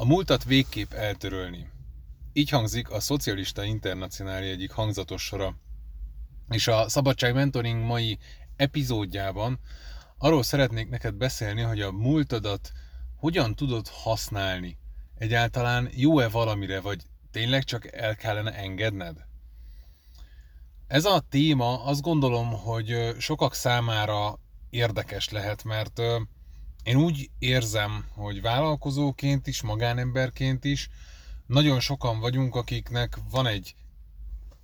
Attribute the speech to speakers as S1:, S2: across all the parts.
S1: A múltat végképp eltörölni. Így hangzik a Szocialista Internacionáli egyik hangzatos sora. És a Szabadság Mentoring mai epizódjában arról szeretnék neked beszélni, hogy a múltadat hogyan tudod használni. Egyáltalán jó-e valamire, vagy tényleg csak el kellene engedned? Ez a téma azt gondolom, hogy sokak számára érdekes lehet, mert én úgy érzem, hogy vállalkozóként is, magánemberként is nagyon sokan vagyunk, akiknek van egy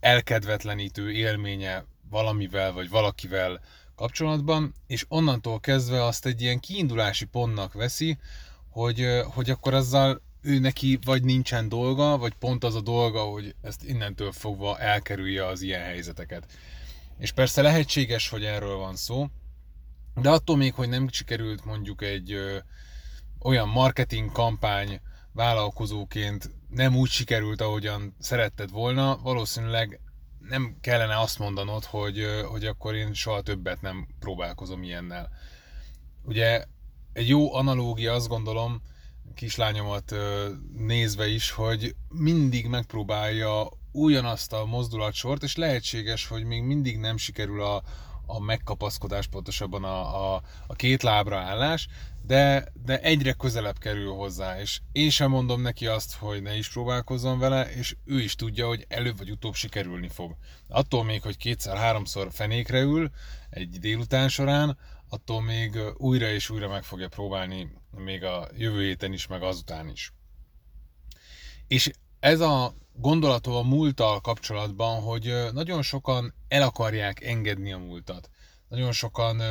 S1: elkedvetlenítő élménye valamivel vagy valakivel kapcsolatban, és onnantól kezdve azt egy ilyen kiindulási pontnak veszi, hogy, hogy akkor azzal ő neki vagy nincsen dolga, vagy pont az a dolga, hogy ezt innentől fogva elkerülje az ilyen helyzeteket. És persze lehetséges, hogy erről van szó, de attól még, hogy nem sikerült mondjuk egy ö, olyan marketing kampány vállalkozóként nem úgy sikerült, ahogyan szeretted volna, valószínűleg nem kellene azt mondanod, hogy, hogy akkor én soha többet nem próbálkozom ilyennel. Ugye egy jó analógia azt gondolom, kislányomat nézve is, hogy mindig megpróbálja ugyanazt a mozdulatsort, és lehetséges, hogy még mindig nem sikerül a, a megkapaszkodás, pontosabban a, a, a két lábra állás, de, de egyre közelebb kerül hozzá, és én sem mondom neki azt, hogy ne is próbálkozzon vele, és ő is tudja, hogy előbb vagy utóbb sikerülni fog. Attól még, hogy kétszer-háromszor fenékre ül egy délután során, attól még újra és újra meg fogja próbálni még a jövő héten is, meg azután is. És ez a gondolatom a múlttal kapcsolatban, hogy nagyon sokan el akarják engedni a múltat. Nagyon sokan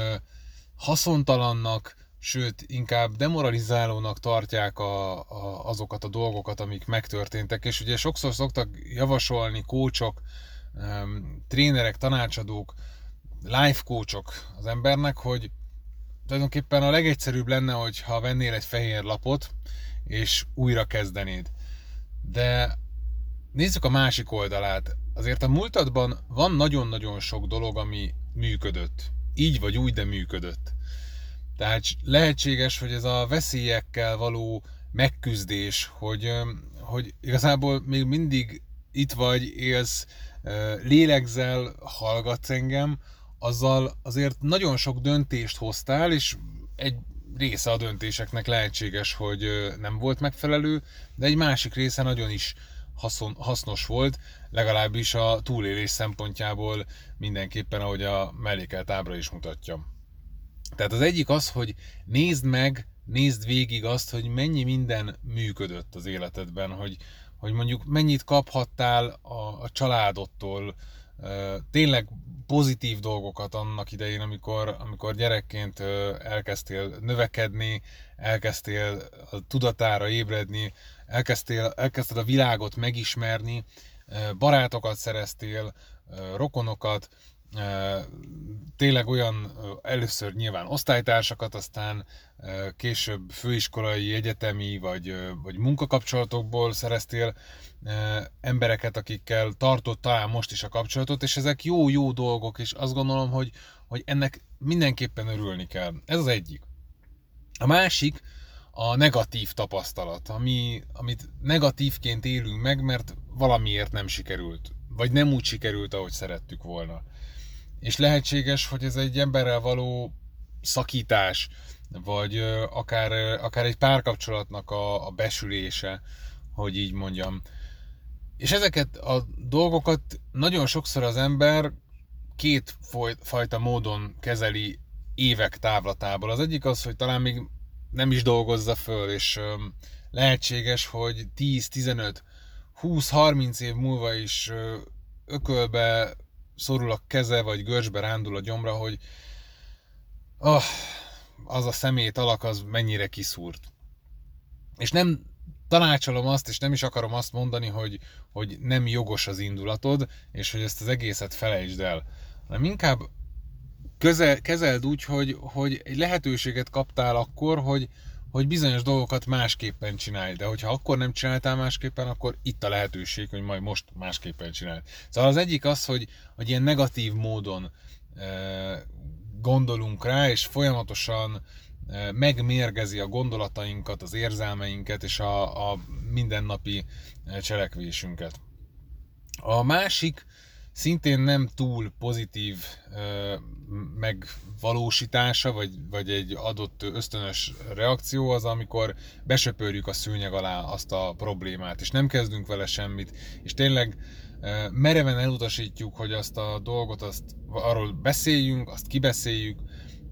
S1: haszontalannak, sőt, inkább demoralizálónak tartják a, a, azokat a dolgokat, amik megtörténtek, és ugye sokszor szoktak javasolni kócsok, trénerek, tanácsadók, life coachok az embernek, hogy tulajdonképpen a legegyszerűbb lenne, hogyha vennél egy fehér lapot, és újra kezdenéd. De nézzük a másik oldalát. Azért a múltadban van nagyon-nagyon sok dolog, ami működött. Így vagy úgy, de működött. Tehát lehetséges, hogy ez a veszélyekkel való megküzdés, hogy, hogy igazából még mindig itt vagy, élsz, lélegzel, hallgatsz engem, azzal azért nagyon sok döntést hoztál, és egy része a döntéseknek lehetséges, hogy nem volt megfelelő, de egy másik része nagyon is haszon, hasznos volt, legalábbis a túlélés szempontjából mindenképpen, ahogy a mellékelt ábra is mutatja. Tehát az egyik az, hogy nézd meg, nézd végig azt, hogy mennyi minden működött az életedben, hogy, hogy mondjuk mennyit kaphattál a, a családodtól, tényleg pozitív dolgokat annak idején, amikor, amikor gyerekként elkezdtél növekedni, elkezdtél a tudatára ébredni, elkezdtél, elkezdted a világot megismerni, barátokat szereztél, rokonokat, tényleg olyan először nyilván osztálytársakat, aztán később főiskolai, egyetemi vagy, vagy munkakapcsolatokból szereztél embereket, akikkel tartott talán most is a kapcsolatot, és ezek jó-jó dolgok, és azt gondolom, hogy, hogy ennek mindenképpen örülni kell. Ez az egyik. A másik a negatív tapasztalat, ami, amit negatívként élünk meg, mert valamiért nem sikerült, vagy nem úgy sikerült, ahogy szerettük volna és lehetséges, hogy ez egy emberrel való szakítás, vagy akár, akár egy párkapcsolatnak a, a besülése, hogy így mondjam. És ezeket a dolgokat nagyon sokszor az ember két fajta módon kezeli évek távlatából. Az egyik az, hogy talán még nem is dolgozza föl, és lehetséges, hogy 10, 15, 20, 30 év múlva is ökölbe szorul a keze, vagy görcsbe rándul a gyomra, hogy oh, az a szemét alak az mennyire kiszúrt. És nem tanácsolom azt, és nem is akarom azt mondani, hogy, hogy nem jogos az indulatod, és hogy ezt az egészet felejtsd el, hanem inkább közel, kezeld úgy, hogy, hogy egy lehetőséget kaptál akkor, hogy, hogy bizonyos dolgokat másképpen csinálj, de hogyha akkor nem csináltál másképpen, akkor itt a lehetőség, hogy majd most másképpen csinálj. Szóval az egyik az, hogy, hogy ilyen negatív módon e, gondolunk rá, és folyamatosan megmérgezi a gondolatainkat, az érzelmeinket és a, a mindennapi cselekvésünket. A másik, szintén nem túl pozitív megvalósítása, vagy, vagy egy adott ösztönös reakció az, amikor besöpörjük a szőnyeg alá azt a problémát, és nem kezdünk vele semmit, és tényleg mereven elutasítjuk, hogy azt a dolgot, azt arról beszéljünk, azt kibeszéljük,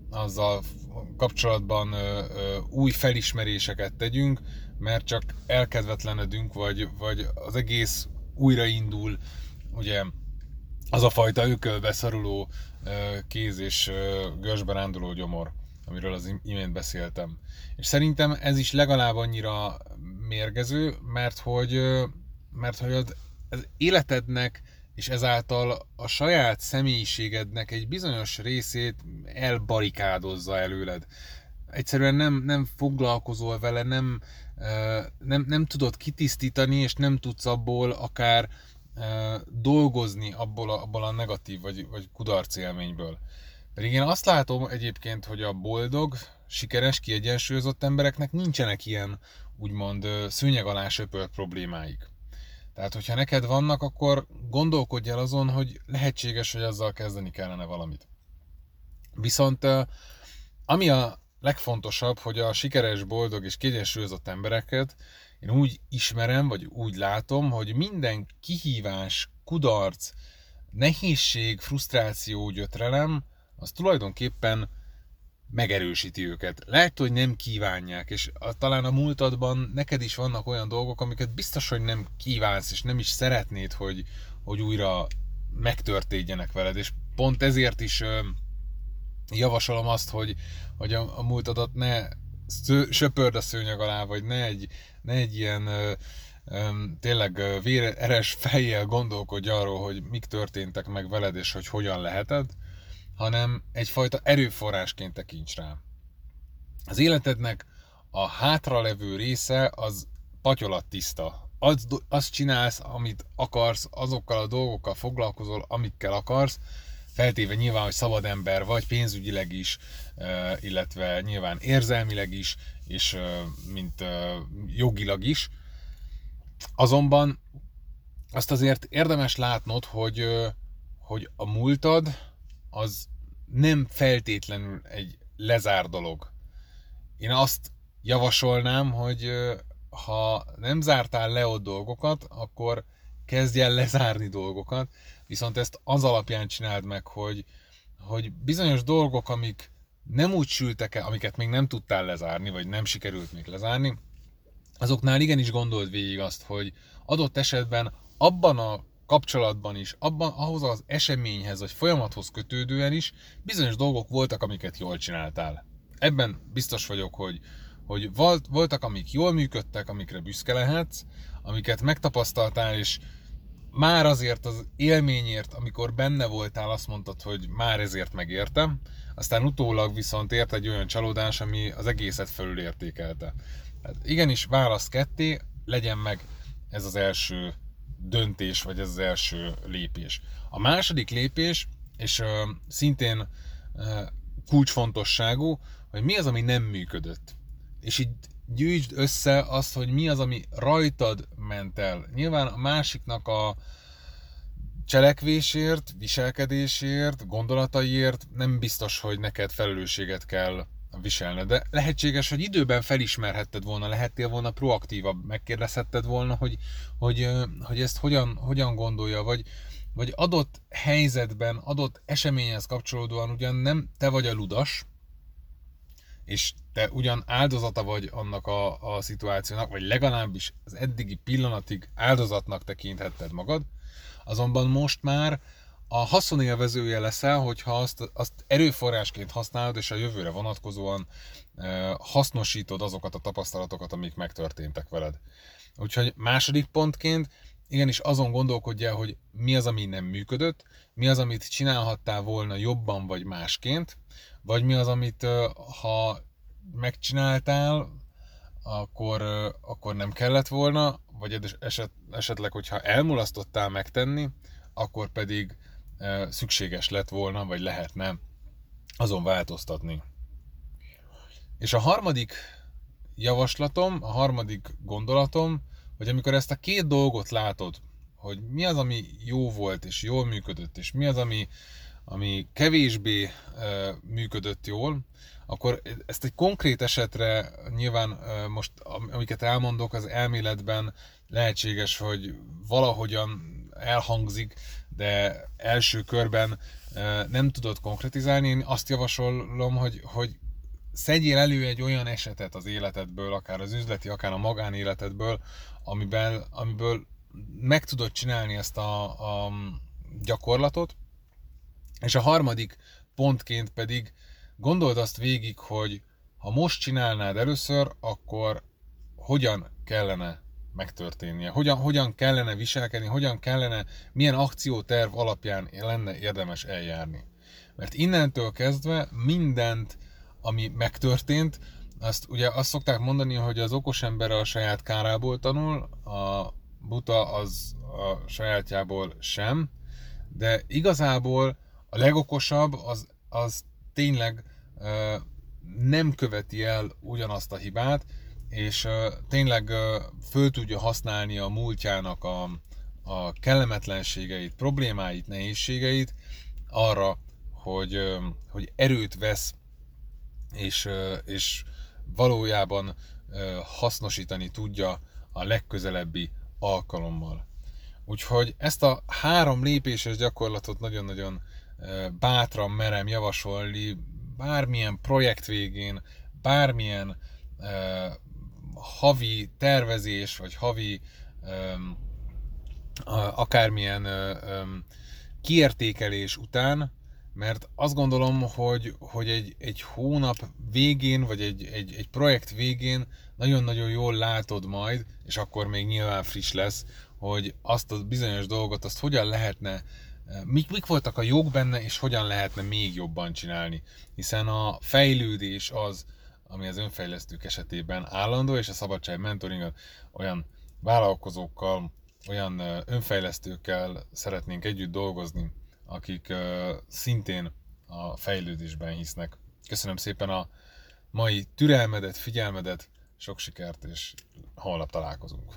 S1: azzal kapcsolatban új felismeréseket tegyünk, mert csak elkedvetlenedünk, vagy, vagy az egész újraindul, ugye az a fajta ökölbe szoruló kéz és görsbe ránduló gyomor, amiről az imént beszéltem. És szerintem ez is legalább annyira mérgező, mert hogy, mert hogy az, az életednek és ezáltal a saját személyiségednek egy bizonyos részét elbarikádozza előled. Egyszerűen nem, nem foglalkozol vele, nem, nem, nem tudod kitisztítani, és nem tudsz abból akár dolgozni abból a, abból a negatív vagy, vagy kudarc élményből. Pedig én azt látom egyébként, hogy a boldog, sikeres, kiegyensúlyozott embereknek nincsenek ilyen úgymond szőnyeg alá söpört problémáik. Tehát, hogyha neked vannak, akkor gondolkodj el azon, hogy lehetséges, hogy azzal kezdeni kellene valamit. Viszont ami a legfontosabb, hogy a sikeres, boldog és kiegyensúlyozott embereket én úgy ismerem, vagy úgy látom, hogy minden kihívás, kudarc, nehézség, frusztráció, gyötrelem, az tulajdonképpen megerősíti őket. Lehet, hogy nem kívánják, és a, talán a múltadban neked is vannak olyan dolgok, amiket biztos, hogy nem kívánsz, és nem is szeretnéd, hogy, hogy újra megtörténjenek veled, és pont ezért is ö, javasolom azt, hogy, hogy a, a múltadat ne söpörd a szőnyeg alá, vagy ne egy, ne egy ilyen tényleg véreres fejjel gondolkodj arról, hogy mik történtek meg veled, és hogy hogyan leheted, hanem egyfajta erőforrásként tekints rá. Az életednek a hátralevő része az patyolat tiszta. Az azt csinálsz, amit akarsz, azokkal a dolgokkal foglalkozol, amikkel akarsz, feltéve nyilván, hogy szabad ember vagy pénzügyileg is, illetve nyilván érzelmileg is, és mint jogilag is. Azonban azt azért érdemes látnod, hogy, hogy a múltad az nem feltétlenül egy lezár dolog. Én azt javasolnám, hogy ha nem zártál le ott dolgokat, akkor kezdj el lezárni dolgokat, viszont ezt az alapján csináld meg, hogy, hogy bizonyos dolgok, amik nem úgy sültek el, amiket még nem tudtál lezárni, vagy nem sikerült még lezárni, azoknál igenis gondold végig azt, hogy adott esetben abban a kapcsolatban is, abban, ahhoz az eseményhez, vagy folyamathoz kötődően is bizonyos dolgok voltak, amiket jól csináltál. Ebben biztos vagyok, hogy, hogy volt, voltak, amik jól működtek, amikre büszke lehetsz, amiket megtapasztaltál, és már azért az élményért, amikor benne voltál, azt mondtad, hogy már ezért megértem, aztán utólag viszont ért egy olyan csalódás, ami az egészet fölülértékelte. Hát igenis, válasz ketté, legyen meg ez az első döntés, vagy ez az első lépés. A második lépés, és uh, szintén uh, kulcsfontosságú, hogy mi az, ami nem működött. És így gyűjtsd össze azt, hogy mi az, ami rajtad ment el. Nyilván a másiknak a cselekvésért, viselkedésért, gondolataiért nem biztos, hogy neked felelősséget kell viselned, de lehetséges, hogy időben felismerhetted volna, lehettél volna proaktívabb, megkérdezhetted volna, hogy, hogy, hogy ezt hogyan, hogyan gondolja, vagy, vagy adott helyzetben, adott eseményhez kapcsolódóan ugyan nem te vagy a ludas, és te ugyan áldozata vagy annak a, a szituációnak, vagy legalábbis az eddigi pillanatig áldozatnak tekinthetted magad, azonban most már a haszonélvezője leszel, hogyha azt, azt erőforrásként használod, és a jövőre vonatkozóan e, hasznosítod azokat a tapasztalatokat, amik megtörténtek veled. Úgyhogy második pontként igenis azon gondolkodj el, hogy mi az, ami nem működött, mi az, amit csinálhattál volna jobban vagy másként, vagy mi az, amit ha megcsináltál, akkor, akkor nem kellett volna, vagy eset, esetleg, hogyha elmulasztottál megtenni, akkor pedig szükséges lett volna, vagy lehetne azon változtatni. És a harmadik javaslatom, a harmadik gondolatom, hogy amikor ezt a két dolgot látod, hogy mi az, ami jó volt és jól működött, és mi az, ami, ami kevésbé működött jól, akkor ezt egy konkrét esetre nyilván most, amiket elmondok, az elméletben lehetséges, hogy valahogyan elhangzik, de első körben nem tudod konkretizálni. Én azt javasolom, hogy, hogy szedjél elő egy olyan esetet az életedből, akár az üzleti, akár a magánéletedből, amiben, amiből meg tudod csinálni ezt a, a gyakorlatot. És a harmadik pontként pedig gondold azt végig, hogy ha most csinálnád először, akkor hogyan kellene megtörténnie, hogyan, hogyan kellene viselkedni, hogyan kellene, milyen akcióterv alapján lenne érdemes eljárni. Mert innentől kezdve mindent ami megtörtént, azt ugye azt szokták mondani, hogy az okos ember a saját kárából tanul, a buta az a sajátjából sem, de igazából a legokosabb az, az tényleg ö, nem követi el ugyanazt a hibát, és ö, tényleg ö, föl tudja használni a múltjának a, a kellemetlenségeit, problémáit, nehézségeit arra, hogy, ö, hogy erőt vesz és, és valójában hasznosítani tudja a legközelebbi alkalommal. Úgyhogy ezt a három lépéses gyakorlatot nagyon-nagyon bátran merem javasolni bármilyen projekt végén, bármilyen havi tervezés, vagy havi akármilyen kiértékelés után, mert azt gondolom, hogy, hogy egy, egy hónap végén, vagy egy, egy, egy projekt végén nagyon-nagyon jól látod majd, és akkor még nyilván friss lesz, hogy azt a bizonyos dolgot, azt hogyan lehetne, mik, mik voltak a jók benne, és hogyan lehetne még jobban csinálni. Hiszen a fejlődés az, ami az önfejlesztők esetében állandó, és a szabadság mentoring olyan vállalkozókkal, olyan önfejlesztőkkel szeretnénk együtt dolgozni, akik szintén a fejlődésben hisznek. Köszönöm szépen a mai türelmedet, figyelmedet, sok sikert, és holnap találkozunk.